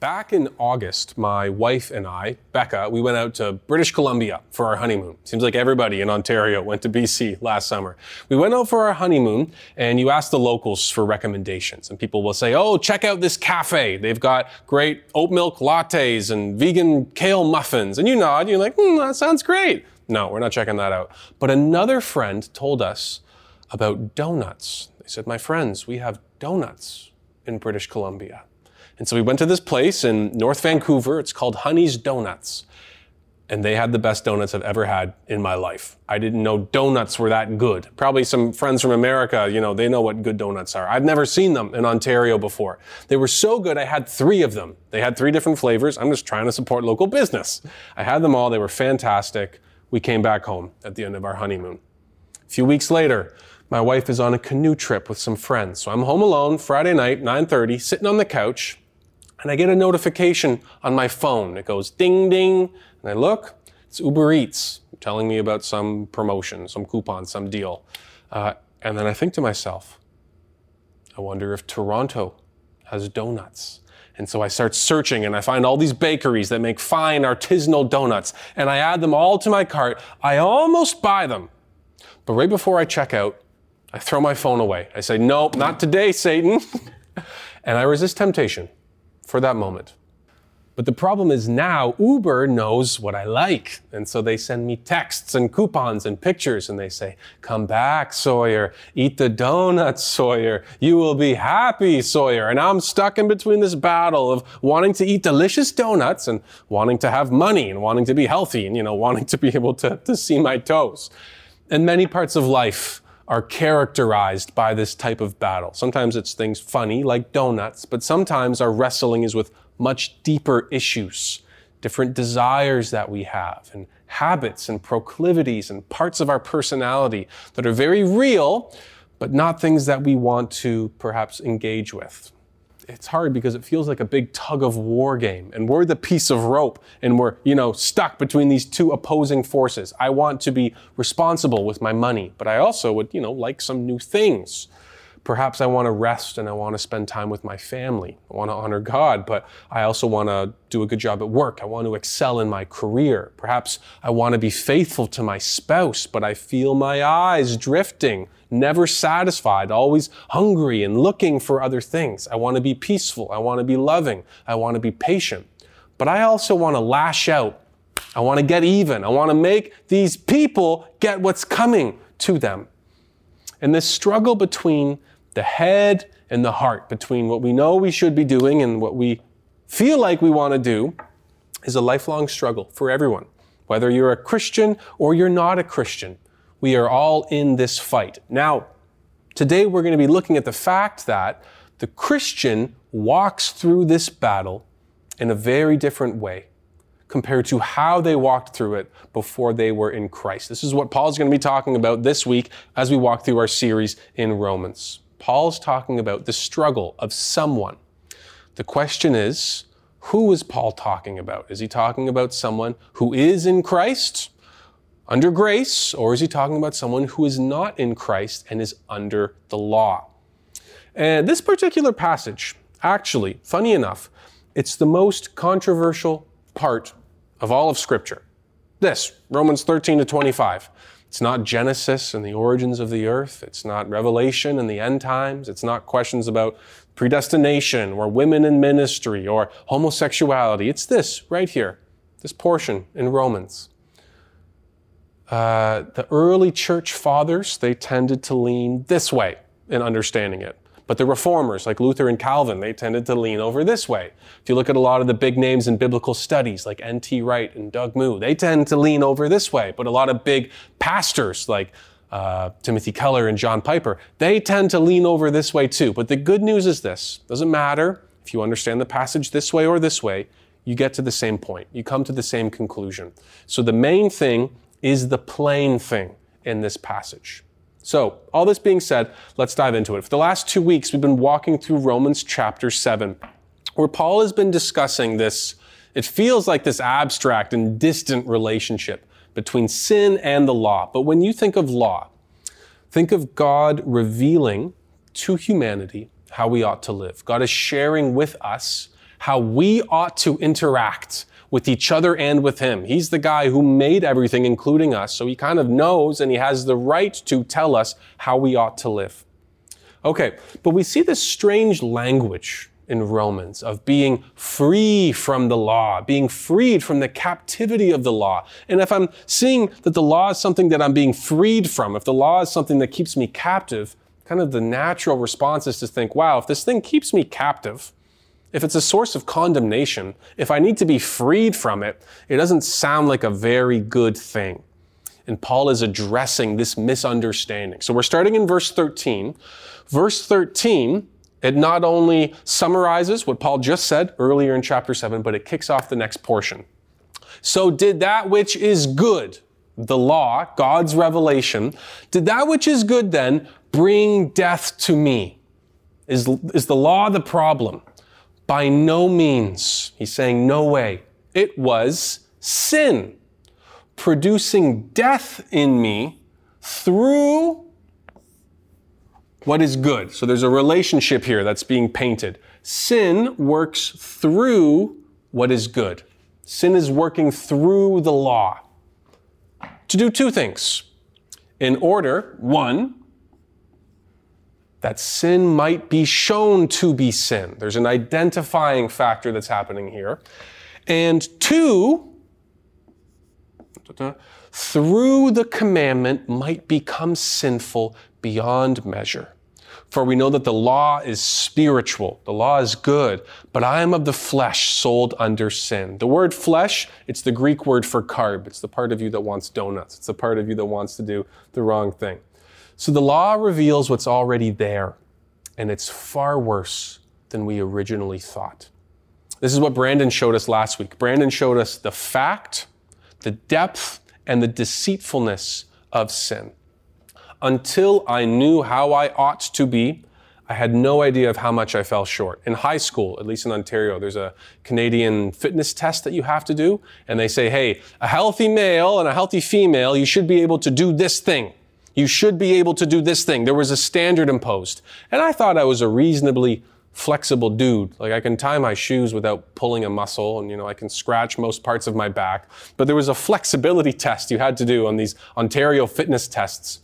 Back in August, my wife and I, Becca, we went out to British Columbia for our honeymoon. Seems like everybody in Ontario went to BC last summer. We went out for our honeymoon and you ask the locals for recommendations and people will say, Oh, check out this cafe. They've got great oat milk lattes and vegan kale muffins. And you nod, you're like, hmm, that sounds great. No, we're not checking that out. But another friend told us about donuts. They said, My friends, we have donuts in British Columbia. And so we went to this place in North Vancouver. It's called Honey's Donuts. And they had the best donuts I've ever had in my life. I didn't know donuts were that good. Probably some friends from America, you know, they know what good donuts are. I've never seen them in Ontario before. They were so good, I had three of them. They had three different flavors. I'm just trying to support local business. I had them all. They were fantastic. We came back home at the end of our honeymoon. A few weeks later, my wife is on a canoe trip with some friends. So I'm home alone Friday night, 9:30, sitting on the couch, and I get a notification on my phone. It goes ding ding, and I look. It's Uber Eats telling me about some promotion, some coupon, some deal. Uh, and then I think to myself, I wonder if Toronto has donuts. And so I start searching and I find all these bakeries that make fine artisanal donuts and I add them all to my cart. I almost buy them. But right before I check out, I throw my phone away. I say, Nope, not today, Satan. and I resist temptation for that moment. But the problem is now Uber knows what I like. And so they send me texts and coupons and pictures and they say, come back, Sawyer. Eat the donuts, Sawyer. You will be happy, Sawyer. And I'm stuck in between this battle of wanting to eat delicious donuts and wanting to have money and wanting to be healthy and, you know, wanting to be able to, to see my toes. And many parts of life are characterized by this type of battle. Sometimes it's things funny like donuts, but sometimes our wrestling is with much deeper issues, different desires that we have, and habits and proclivities and parts of our personality that are very real, but not things that we want to perhaps engage with it's hard because it feels like a big tug of war game and we're the piece of rope and we're you know stuck between these two opposing forces i want to be responsible with my money but i also would you know like some new things Perhaps I want to rest and I want to spend time with my family. I want to honor God, but I also want to do a good job at work. I want to excel in my career. Perhaps I want to be faithful to my spouse, but I feel my eyes drifting, never satisfied, always hungry and looking for other things. I want to be peaceful. I want to be loving. I want to be patient. But I also want to lash out. I want to get even. I want to make these people get what's coming to them. And this struggle between the head and the heart, between what we know we should be doing and what we feel like we want to do, is a lifelong struggle for everyone. Whether you're a Christian or you're not a Christian, we are all in this fight. Now, today we're going to be looking at the fact that the Christian walks through this battle in a very different way compared to how they walked through it before they were in Christ. This is what Paul's going to be talking about this week as we walk through our series in Romans. Paul's talking about the struggle of someone. The question is, who is Paul talking about? Is he talking about someone who is in Christ, under grace, or is he talking about someone who is not in Christ and is under the law? And this particular passage, actually, funny enough, it's the most controversial part of all of Scripture. This, Romans 13 to 25. It's not Genesis and the origins of the earth. It's not Revelation and the end times. It's not questions about predestination or women in ministry or homosexuality. It's this right here, this portion in Romans. Uh, the early church fathers, they tended to lean this way in understanding it. But the reformers, like Luther and Calvin, they tended to lean over this way. If you look at a lot of the big names in biblical studies, like N.T. Wright and Doug Moo, they tend to lean over this way. But a lot of big pastors, like uh, Timothy Keller and John Piper, they tend to lean over this way too. But the good news is this doesn't matter if you understand the passage this way or this way, you get to the same point. You come to the same conclusion. So the main thing is the plain thing in this passage. So, all this being said, let's dive into it. For the last two weeks, we've been walking through Romans chapter 7, where Paul has been discussing this, it feels like this abstract and distant relationship between sin and the law. But when you think of law, think of God revealing to humanity how we ought to live. God is sharing with us how we ought to interact with each other and with him. He's the guy who made everything, including us. So he kind of knows and he has the right to tell us how we ought to live. Okay, but we see this strange language in Romans of being free from the law, being freed from the captivity of the law. And if I'm seeing that the law is something that I'm being freed from, if the law is something that keeps me captive, kind of the natural response is to think, wow, if this thing keeps me captive, if it's a source of condemnation, if I need to be freed from it, it doesn't sound like a very good thing. And Paul is addressing this misunderstanding. So we're starting in verse 13. Verse 13, it not only summarizes what Paul just said earlier in chapter 7, but it kicks off the next portion. So did that which is good, the law, God's revelation, did that which is good then bring death to me? Is, is the law the problem? By no means. He's saying, no way. It was sin producing death in me through what is good. So there's a relationship here that's being painted. Sin works through what is good. Sin is working through the law to do two things. In order, one, that sin might be shown to be sin. There's an identifying factor that's happening here. And two, through the commandment might become sinful beyond measure. For we know that the law is spiritual. The law is good, but I am of the flesh sold under sin. The word flesh, it's the Greek word for carb. It's the part of you that wants donuts. It's the part of you that wants to do the wrong thing. So the law reveals what's already there, and it's far worse than we originally thought. This is what Brandon showed us last week. Brandon showed us the fact, the depth, and the deceitfulness of sin. Until I knew how I ought to be, I had no idea of how much I fell short. In high school, at least in Ontario, there's a Canadian fitness test that you have to do, and they say, hey, a healthy male and a healthy female, you should be able to do this thing. You should be able to do this thing. There was a standard imposed. And I thought I was a reasonably flexible dude. Like I can tie my shoes without pulling a muscle and you know I can scratch most parts of my back. But there was a flexibility test you had to do on these Ontario fitness tests.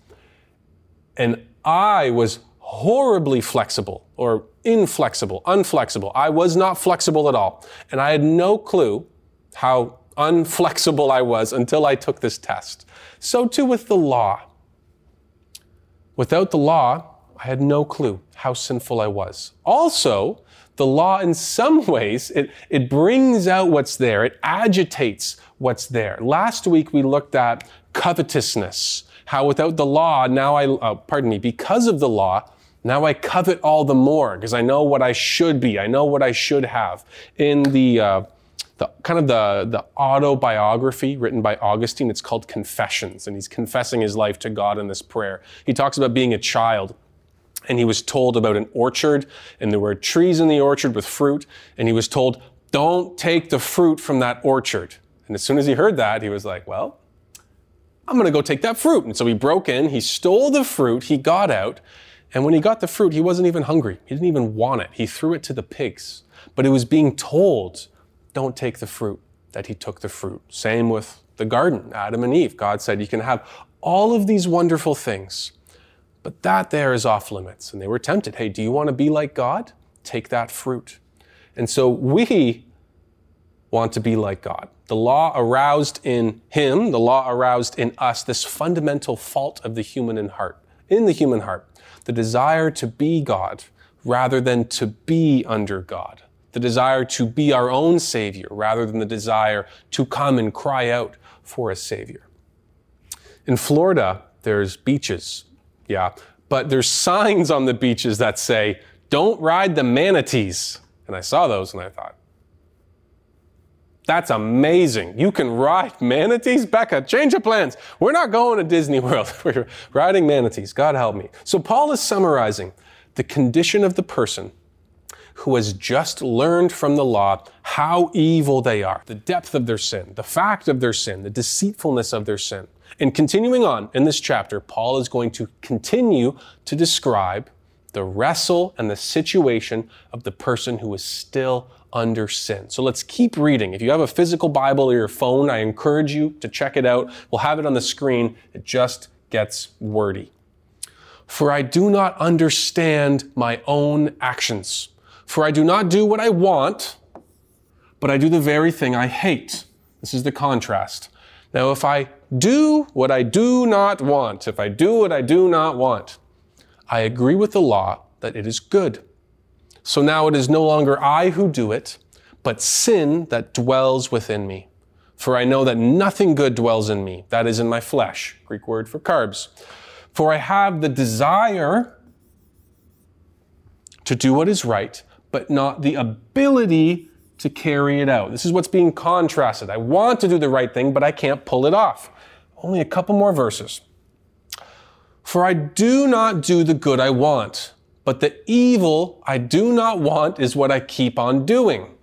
And I was horribly flexible or inflexible, unflexible. I was not flexible at all. And I had no clue how unflexible I was until I took this test. So too with the law. Without the law, I had no clue how sinful I was. Also, the law, in some ways, it, it brings out what's there. It agitates what's there. Last week, we looked at covetousness. How without the law, now I, uh, pardon me, because of the law, now I covet all the more because I know what I should be. I know what I should have. In the, uh, the kind of the, the autobiography written by Augustine. It's called Confessions, and he's confessing his life to God in this prayer. He talks about being a child, and he was told about an orchard, and there were trees in the orchard with fruit, and he was told, Don't take the fruit from that orchard. And as soon as he heard that, he was like, Well, I'm going to go take that fruit. And so he broke in, he stole the fruit, he got out, and when he got the fruit, he wasn't even hungry. He didn't even want it. He threw it to the pigs. But he was being told don't take the fruit, that he took the fruit. Same with the garden, Adam and Eve. God said, You can have all of these wonderful things, but that there is off limits. And they were tempted. Hey, do you want to be like God? Take that fruit. And so we want to be like God. The law aroused in him, the law aroused in us this fundamental fault of the human in heart, in the human heart, the desire to be God rather than to be under God the desire to be our own Savior rather than the desire to come and cry out for a Savior. In Florida, there's beaches, yeah, but there's signs on the beaches that say, don't ride the manatees. And I saw those and I thought, that's amazing. You can ride manatees? Becca, change of plans. We're not going to Disney World. We're riding manatees. God help me. So Paul is summarizing the condition of the person who has just learned from the law how evil they are, the depth of their sin, the fact of their sin, the deceitfulness of their sin. And continuing on in this chapter, Paul is going to continue to describe the wrestle and the situation of the person who is still under sin. So let's keep reading. If you have a physical Bible or your phone, I encourage you to check it out. We'll have it on the screen. It just gets wordy. For I do not understand my own actions. For I do not do what I want, but I do the very thing I hate. This is the contrast. Now, if I do what I do not want, if I do what I do not want, I agree with the law that it is good. So now it is no longer I who do it, but sin that dwells within me. For I know that nothing good dwells in me, that is in my flesh, Greek word for carbs. For I have the desire to do what is right, but not the ability to carry it out. This is what's being contrasted. I want to do the right thing, but I can't pull it off. Only a couple more verses. For I do not do the good I want, but the evil I do not want is what I keep on doing.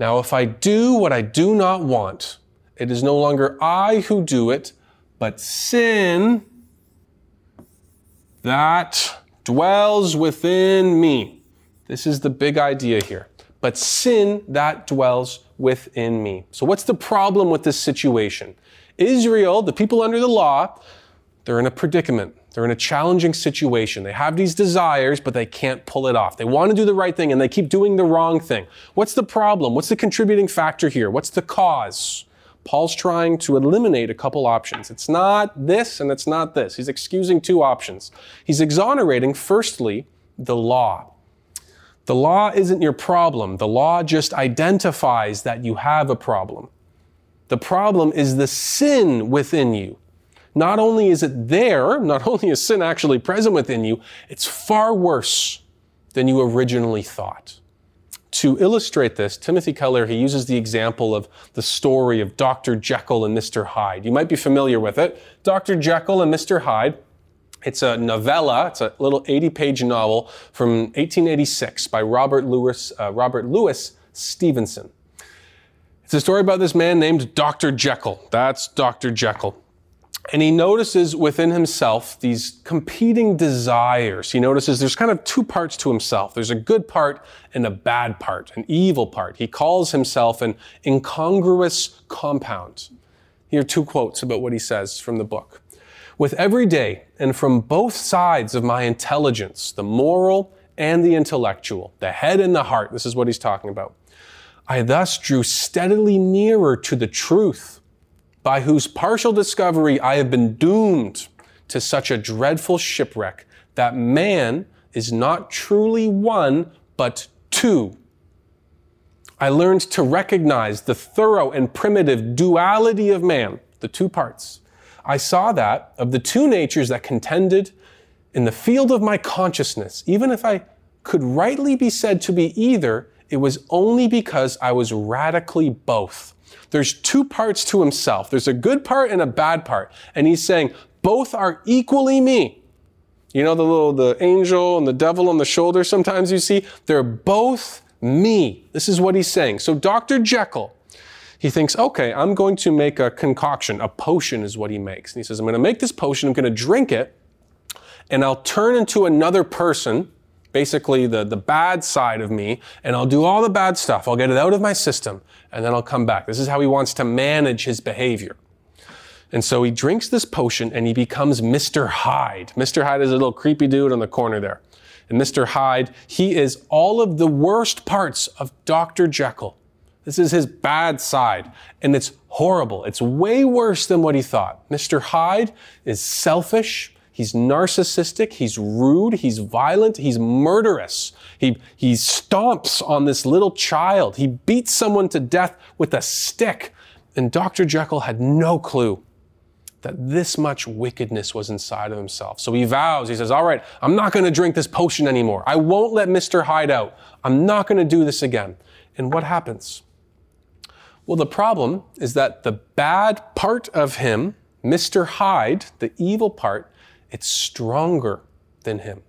Now, if I do what I do not want, it is no longer I who do it, but sin that dwells within me. This is the big idea here. But sin that dwells within me. So, what's the problem with this situation? Israel, the people under the law, they're in a predicament. They're in a challenging situation. They have these desires, but they can't pull it off. They want to do the right thing and they keep doing the wrong thing. What's the problem? What's the contributing factor here? What's the cause? Paul's trying to eliminate a couple options. It's not this and it's not this. He's excusing two options. He's exonerating, firstly, the law. The law isn't your problem. The law just identifies that you have a problem. The problem is the sin within you. Not only is it there, not only is sin actually present within you, it's far worse than you originally thought. To illustrate this, Timothy Keller, he uses the example of the story of Dr. Jekyll and Mr. Hyde. You might be familiar with it. Dr. Jekyll and Mr. Hyde. It's a novella. It's a little 80-page novel from 1886 by Robert Louis, uh, Robert Louis Stevenson. It's a story about this man named Dr. Jekyll. That's Dr. Jekyll. And he notices within himself these competing desires. He notices there's kind of two parts to himself. There's a good part and a bad part, an evil part. He calls himself an incongruous compound. Here are two quotes about what he says from the book. With every day and from both sides of my intelligence, the moral and the intellectual, the head and the heart, this is what he's talking about. I thus drew steadily nearer to the truth by whose partial discovery I have been doomed to such a dreadful shipwreck that man is not truly one, but two. I learned to recognize the thorough and primitive duality of man, the two parts. I saw that of the two natures that contended in the field of my consciousness, even if I could rightly be said to be either, it was only because I was radically both. There's two parts to himself. There's a good part and a bad part. And he's saying, both are equally me. You know the little, the angel and the devil on the shoulder sometimes you see? They're both me. This is what he's saying. So Dr. Jekyll, he thinks, okay, I'm going to make a concoction. A potion is what he makes. And he says, I'm going to make this potion. I'm going to drink it and I'll turn into another person basically the, the bad side of me, and I'll do all the bad stuff. I'll get it out of my system, and then I'll come back. This is how he wants to manage his behavior. And so he drinks this potion and he becomes Mr. Hyde. Mr. Hyde is a little creepy dude on the corner there. And Mr. Hyde, he is all of the worst parts of Dr. Jekyll. This is his bad side. And it's horrible. It's way worse than what he thought. Mr. Hyde is selfish. He's narcissistic. He's rude. He's violent. He's murderous. He, he stomps on this little child. He beats someone to death with a stick. And Dr. Jekyll had no clue that this much wickedness was inside of himself. So he vows, he says, All right, I'm not going to drink this potion anymore. I won't let Mr. Hyde out. I'm not going to do this again. And what happens? Well, the problem is that the bad part of him, Mr. Hyde, the evil part, it's stronger than him.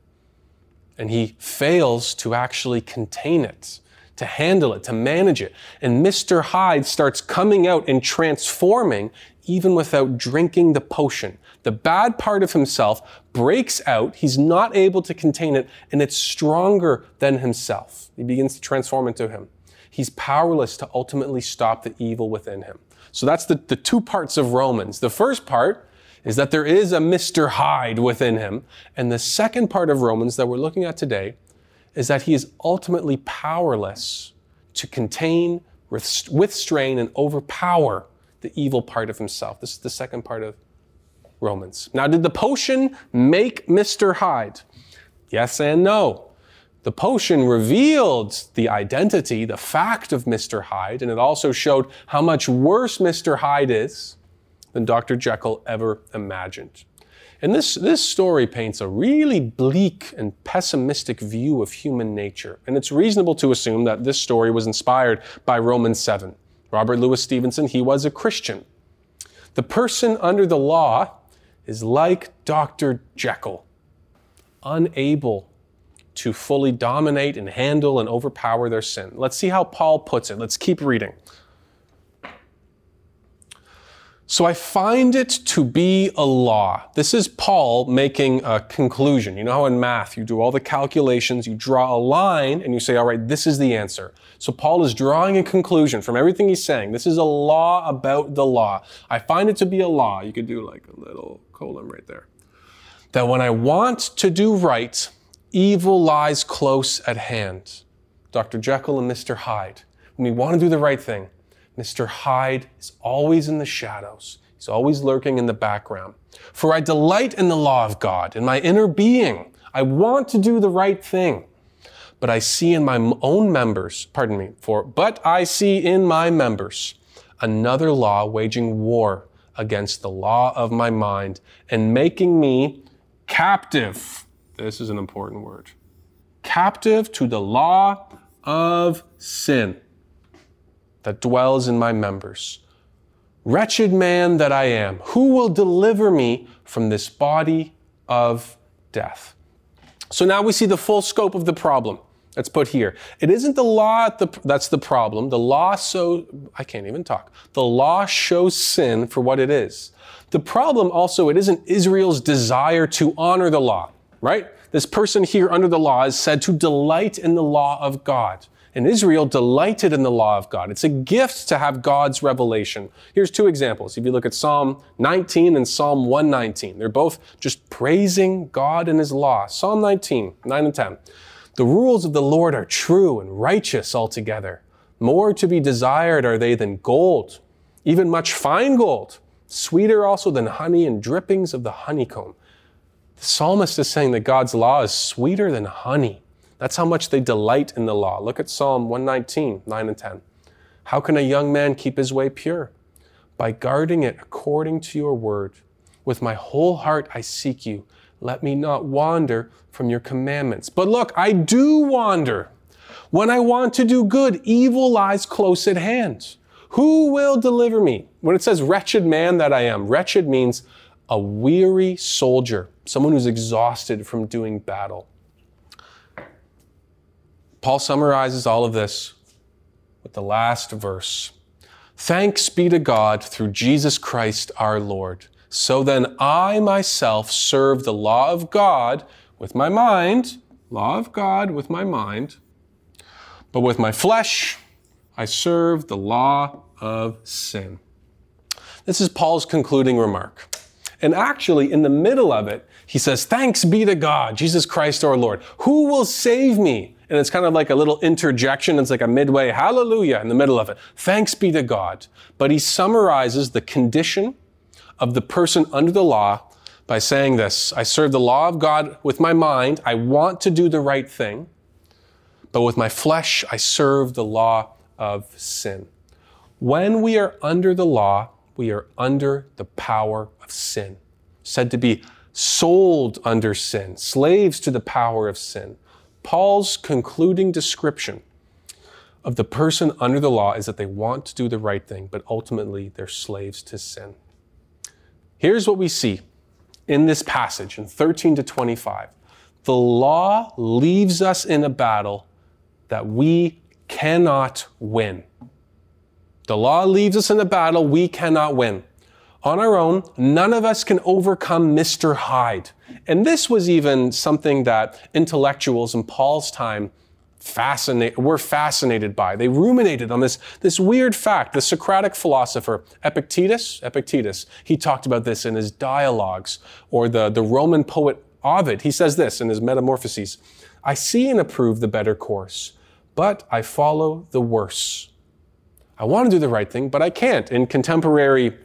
And he fails to actually contain it, to handle it, to manage it. And Mr. Hyde starts coming out and transforming even without drinking the potion. The bad part of himself breaks out. He's not able to contain it and it's stronger than himself. He begins to transform into him. He's powerless to ultimately stop the evil within him. So that's the, the two parts of Romans. The first part is that there is a Mr. Hyde within him. And the second part of Romans that we're looking at today is that he is ultimately powerless to contain, withstrain, and overpower the evil part of himself. This is the second part of Romans. Now, did the potion make Mr. Hyde? Yes and no. The potion revealed the identity, the fact of Mr. Hyde, and it also showed how much worse Mr. Hyde is than Dr. Jekyll ever imagined. And this, this story paints a really bleak and pessimistic view of human nature. And it's reasonable to assume that this story was inspired by Romans 7. Robert Louis Stevenson, he was a Christian. The person under the law is like Dr. Jekyll, unable to fully dominate and handle and overpower their sin. Let's see how Paul puts it. Let's keep reading. So I find it to be a law. This is Paul making a conclusion. You know how in math you do all the calculations, you draw a line, and you say, all right, this is the answer. So Paul is drawing a conclusion from everything he's saying. This is a law about the law. I find it to be a law. You could do like a little colon right there. That when I want to do right, evil lies close at hand. Dr. Jekyll and Mr. Hyde. When we want to do the right thing, Mr. Hyde is always in the shadows. He's always lurking in the background. For I delight in the law of God, in my inner being. I want to do the right thing. But I see in my own members, pardon me, for, but I see in my members another law waging war against the law of my mind and making me captive. This is an important word. Captive to the law of sin that dwells in my members. Wretched man that I am, who will deliver me from this body of death? So now we see the full scope of the problem. Let's put here. It isn't the law that's the problem. The law so I can't even talk. The law shows sin for what it is. The problem also it isn't Israel's desire to honor the law, right? This person here under the law is said to delight in the law of God. And Israel delighted in the law of God. It's a gift to have God's revelation. Here's two examples. If you look at Psalm 19 and Psalm 119, they're both just praising God and His law. Psalm 19, 9 and 10. The rules of the Lord are true and righteous altogether. More to be desired are they than gold, even much fine gold, sweeter also than honey and drippings of the honeycomb. The psalmist is saying that God's law is sweeter than honey. That's how much they delight in the law. Look at Psalm 119, 9 and 10. How can a young man keep his way pure? By guarding it according to your word. With my whole heart I seek you. Let me not wander from your commandments. But look, I do wander. When I want to do good, evil lies close at hand. Who will deliver me? When it says wretched man that I am, wretched means a weary soldier, someone who's exhausted from doing battle. Paul summarizes all of this with the last verse. Thanks be to God through Jesus Christ our Lord. So then I myself serve the law of God with my mind, law of God with my mind, but with my flesh I serve the law of sin. This is Paul's concluding remark. And actually, in the middle of it, he says, Thanks be to God, Jesus Christ our Lord. Who will save me and it's kind of like a little interjection. It's like a midway hallelujah in the middle of it. Thanks be to God. But he summarizes the condition of the person under the law by saying this I serve the law of God with my mind. I want to do the right thing. But with my flesh, I serve the law of sin. When we are under the law, we are under the power of sin, said to be sold under sin, slaves to the power of sin. Paul's concluding description of the person under the law is that they want to do the right thing, but ultimately they're slaves to sin. Here's what we see in this passage in 13 to 25. The law leaves us in a battle that we cannot win. The law leaves us in a battle we cannot win. On our own, none of us can overcome Mr. Hyde. And this was even something that intellectuals in Paul's time fascinated, were fascinated by. They ruminated on this, this weird fact. The Socratic philosopher Epictetus, Epictetus, he talked about this in his dialogues, or the, the Roman poet Ovid. He says this in his Metamorphoses I see and approve the better course, but I follow the worse. I want to do the right thing, but I can't. In contemporary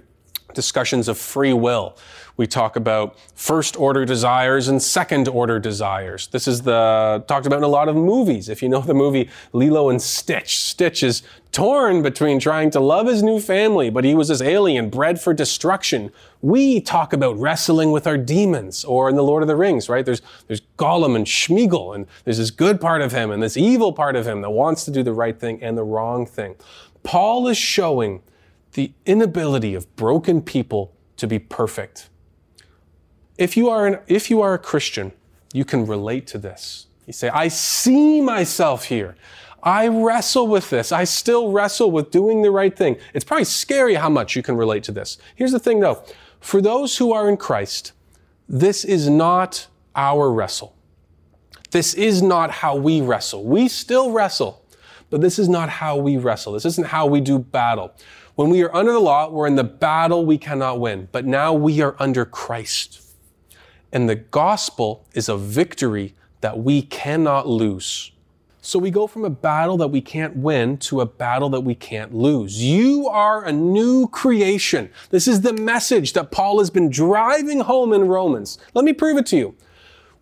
discussions of free will, we talk about first order desires and second order desires. This is the talked about in a lot of movies. If you know the movie Lilo and Stitch, Stitch is torn between trying to love his new family, but he was this alien bred for destruction. We talk about wrestling with our demons, or in the Lord of the Rings, right? There's there's Gollum and Smeagol, and there's this good part of him and this evil part of him that wants to do the right thing and the wrong thing. Paul is showing the inability of broken people to be perfect. If you are, an, if you are a Christian, you can relate to this. You say, I see myself here. I wrestle with this. I still wrestle with doing the right thing. It's probably scary how much you can relate to this. Here's the thing though. For those who are in Christ, this is not our wrestle. This is not how we wrestle. We still wrestle, but this is not how we wrestle. This isn't how we do battle. When we are under the law, we're in the battle we cannot win, but now we are under Christ. And the gospel is a victory that we cannot lose. So we go from a battle that we can't win to a battle that we can't lose. You are a new creation. This is the message that Paul has been driving home in Romans. Let me prove it to you.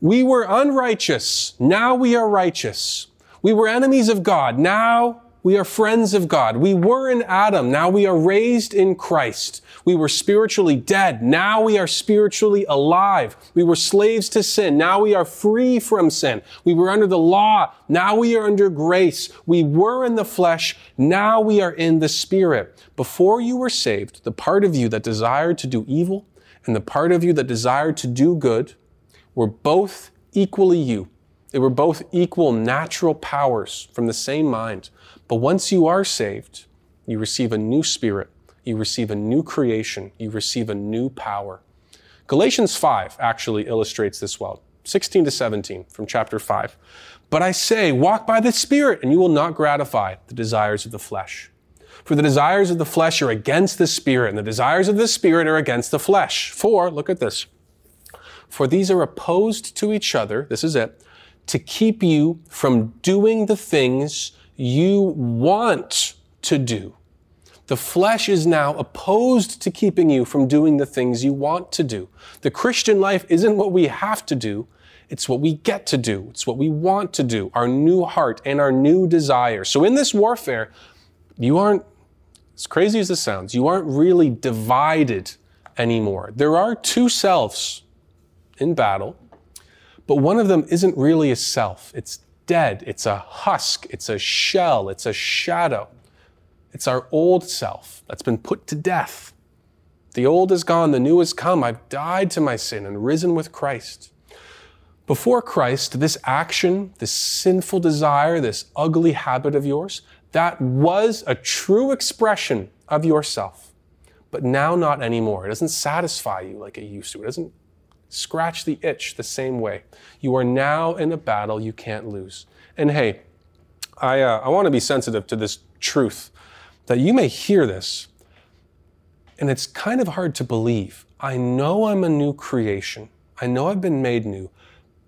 We were unrighteous. Now we are righteous. We were enemies of God. Now we are friends of God. We were in Adam. Now we are raised in Christ. We were spiritually dead. Now we are spiritually alive. We were slaves to sin. Now we are free from sin. We were under the law. Now we are under grace. We were in the flesh. Now we are in the spirit. Before you were saved, the part of you that desired to do evil and the part of you that desired to do good were both equally you. They were both equal natural powers from the same mind. But once you are saved, you receive a new spirit, you receive a new creation, you receive a new power. Galatians 5 actually illustrates this well. 16 to 17 from chapter 5. But I say, walk by the Spirit, and you will not gratify the desires of the flesh. For the desires of the flesh are against the Spirit, and the desires of the Spirit are against the flesh. For, look at this. For these are opposed to each other, this is it, to keep you from doing the things you want to do. The flesh is now opposed to keeping you from doing the things you want to do. The Christian life isn't what we have to do. It's what we get to do. It's what we want to do, our new heart and our new desire. So in this warfare, you aren't, as crazy as this sounds, you aren't really divided anymore. There are two selves in battle, but one of them isn't really a self. It's dead. It's a husk. It's a shell. It's a shadow. It's our old self that's been put to death. The old is gone. The new has come. I've died to my sin and risen with Christ. Before Christ, this action, this sinful desire, this ugly habit of yours, that was a true expression of yourself. But now not anymore. It doesn't satisfy you like it used to. It doesn't Scratch the itch the same way. You are now in a battle you can't lose. And hey, I, uh, I want to be sensitive to this truth that you may hear this, and it's kind of hard to believe. I know I'm a new creation. I know I've been made new,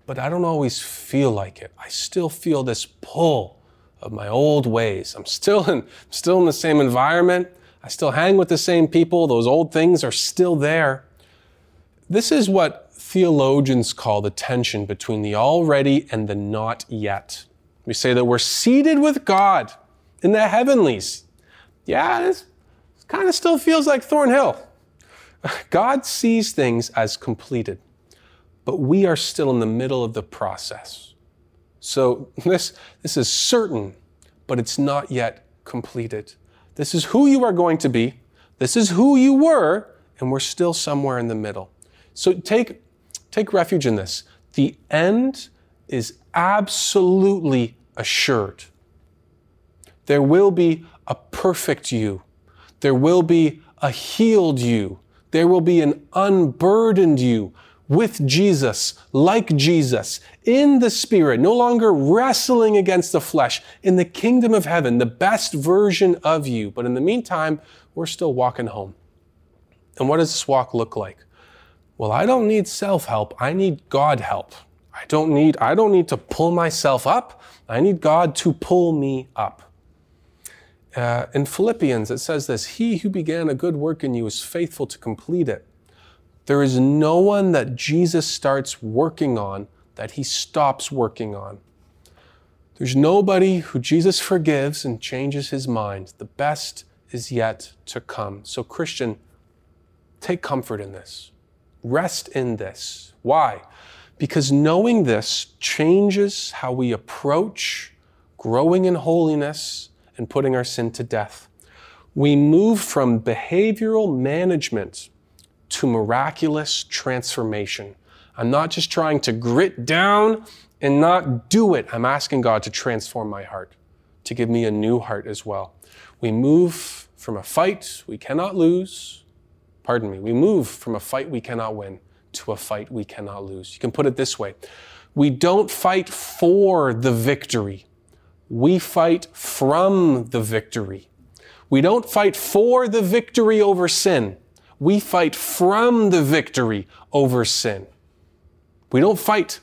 but I don't always feel like it. I still feel this pull of my old ways. I'm still in, still in the same environment. I still hang with the same people. Those old things are still there. This is what theologians call the tension between the already and the not yet. We say that we're seated with God in the heavenlies. Yeah, this kind of still feels like Thornhill. God sees things as completed, but we are still in the middle of the process. So this, this is certain, but it's not yet completed. This is who you are going to be. This is who you were, and we're still somewhere in the middle. So take Take refuge in this. The end is absolutely assured. There will be a perfect you. There will be a healed you. There will be an unburdened you. with Jesus, like Jesus, in the Spirit, no longer wrestling against the flesh, in the kingdom of heaven, the best version of you. But in the meantime, we're still walking home. And what does this walk look like? Well, I don't need self help. I need God help. I don't need, I don't need to pull myself up. I need God to pull me up. Uh, in Philippians, it says this He who began a good work in you is faithful to complete it. There is no one that Jesus starts working on that he stops working on. There's nobody who Jesus forgives and changes his mind. The best is yet to come. So, Christian, take comfort in this. Rest in this. Why? Because knowing this changes how we approach growing in holiness and putting our sin to death. We move from behavioral management to miraculous transformation. I'm not just trying to grit down and not do it. I'm asking God to transform my heart, to give me a new heart as well. We move from a fight we cannot lose, pardon me, we move from a fight we cannot win to a fight we cannot lose. You can put it this way we don't fight for the victory, we fight from the victory. We don't fight for the victory over sin we fight from the victory over sin. We don't fight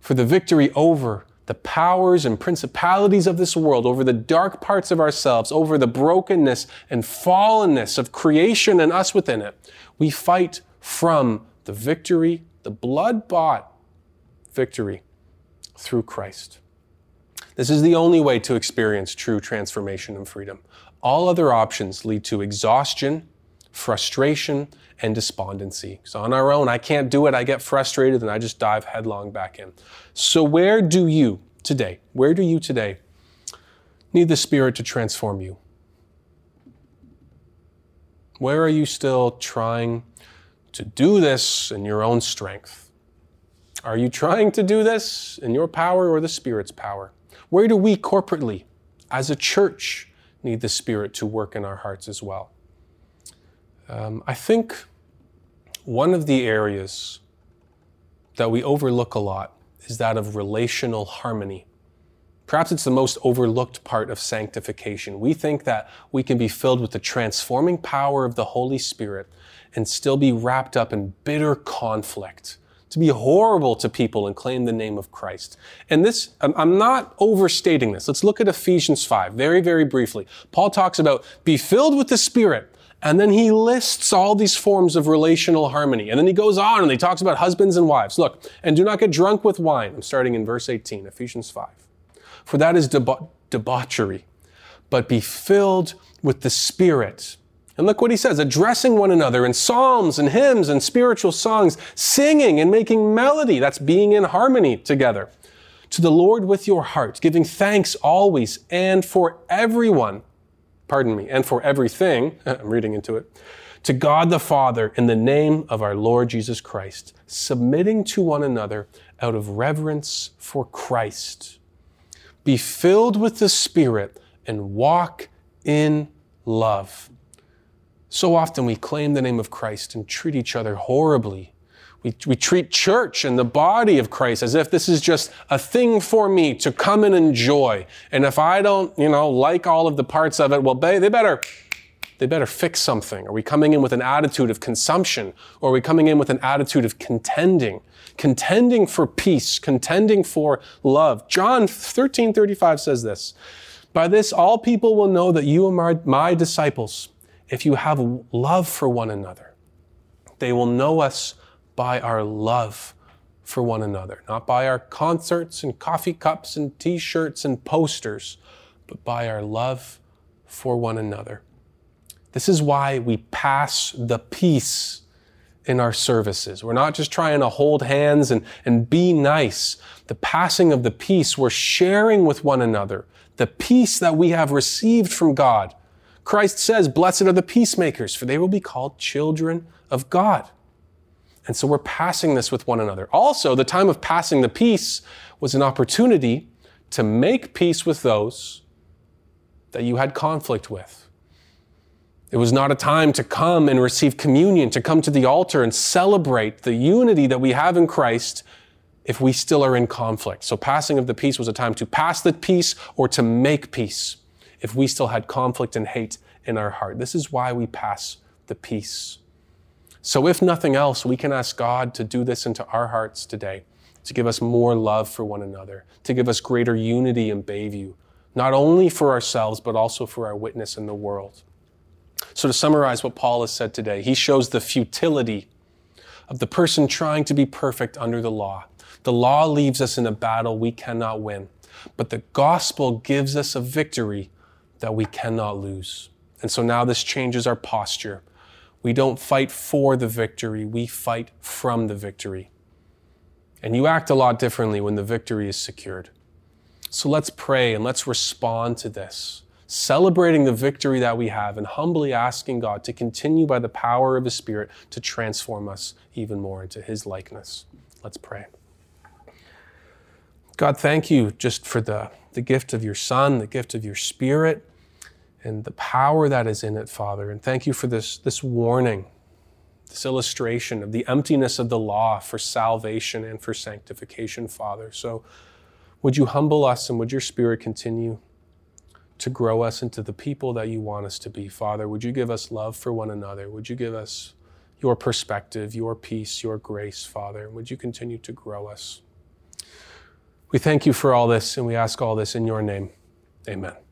for the victory over the powers and principalities of this world, over the dark parts of ourselves, over the brokenness and fallenness of creation and us within it. We fight from the victory, the blood bought victory through Christ. This is the only way to experience true transformation and freedom. All other options lead to exhaustion frustration, and despondency. So on our own, I can't do it. I get frustrated and I just dive headlong back in. So where do you today, where do you today need the Spirit to transform you? Where are you still trying to do this in your own strength? Are you trying to do this in your power or the Spirit's power? Where do we corporately, as a church, need the Spirit to work in our hearts as well? Um, I think one of the areas that we overlook a lot is that of relational harmony. Perhaps it's the most overlooked part of sanctification. We think that we can be filled with the transforming power of the Holy Spirit and still be wrapped up in bitter conflict, to be horrible to people and claim the name of Christ. And this, I'm not overstating this. Let's look at Ephesians 5 very, very briefly. Paul talks about be filled with the Spirit and then he lists all these forms of relational harmony. And then he goes on and he talks about husbands and wives. Look, and do not get drunk with wine. I'm starting in verse 18, Ephesians 5. For that is deba- debauchery, but be filled with the Spirit. And look what he says, addressing one another in psalms and hymns and spiritual songs, singing and making melody. That's being in harmony together. To the Lord with your heart, giving thanks always and for everyone pardon me, and for everything, I'm reading into it, to God the Father in the name of our Lord Jesus Christ, submitting to one another out of reverence for Christ. Be filled with the Spirit and walk in love. So often we claim the name of Christ and treat each other horribly we, we treat church and the body of Christ as if this is just a thing for me to come and enjoy. And if I don't, you know, like all of the parts of it, well, they, they better, they better fix something. Are we coming in with an attitude of consumption? Or are we coming in with an attitude of contending? Contending for peace, contending for love. John 13, 35 says this. By this, all people will know that you are my, my disciples if you have love for one another. They will know us by our love for one another, not by our concerts and coffee cups and t shirts and posters, but by our love for one another. This is why we pass the peace in our services. We're not just trying to hold hands and, and be nice. The passing of the peace, we're sharing with one another the peace that we have received from God. Christ says, Blessed are the peacemakers, for they will be called children of God. And so we're passing this with one another. Also, the time of passing the peace was an opportunity to make peace with those that you had conflict with. It was not a time to come and receive communion, to come to the altar and celebrate the unity that we have in Christ if we still are in conflict. So, passing of the peace was a time to pass the peace or to make peace if we still had conflict and hate in our heart. This is why we pass the peace. So, if nothing else, we can ask God to do this into our hearts today, to give us more love for one another, to give us greater unity in Bayview, not only for ourselves, but also for our witness in the world. So, to summarize what Paul has said today, he shows the futility of the person trying to be perfect under the law. The law leaves us in a battle we cannot win, but the gospel gives us a victory that we cannot lose. And so now this changes our posture. We don't fight for the victory, we fight from the victory. And you act a lot differently when the victory is secured. So let's pray and let's respond to this celebrating the victory that we have and humbly asking God to continue by the power of His Spirit to transform us even more into His likeness. Let's pray. God, thank you just for the, the gift of your Son, the gift of your Spirit, and the power that is in it, Father. And thank you for this, this warning, this illustration of the emptiness of the law for salvation and for sanctification, Father. So would you humble us and would your Spirit continue to grow us into the people that you want us to be. Father, would you give us love for one another? Would you give us your perspective, your peace, your grace, Father? Would you continue to grow us? We thank you for all this and we ask all this in your name. Amen.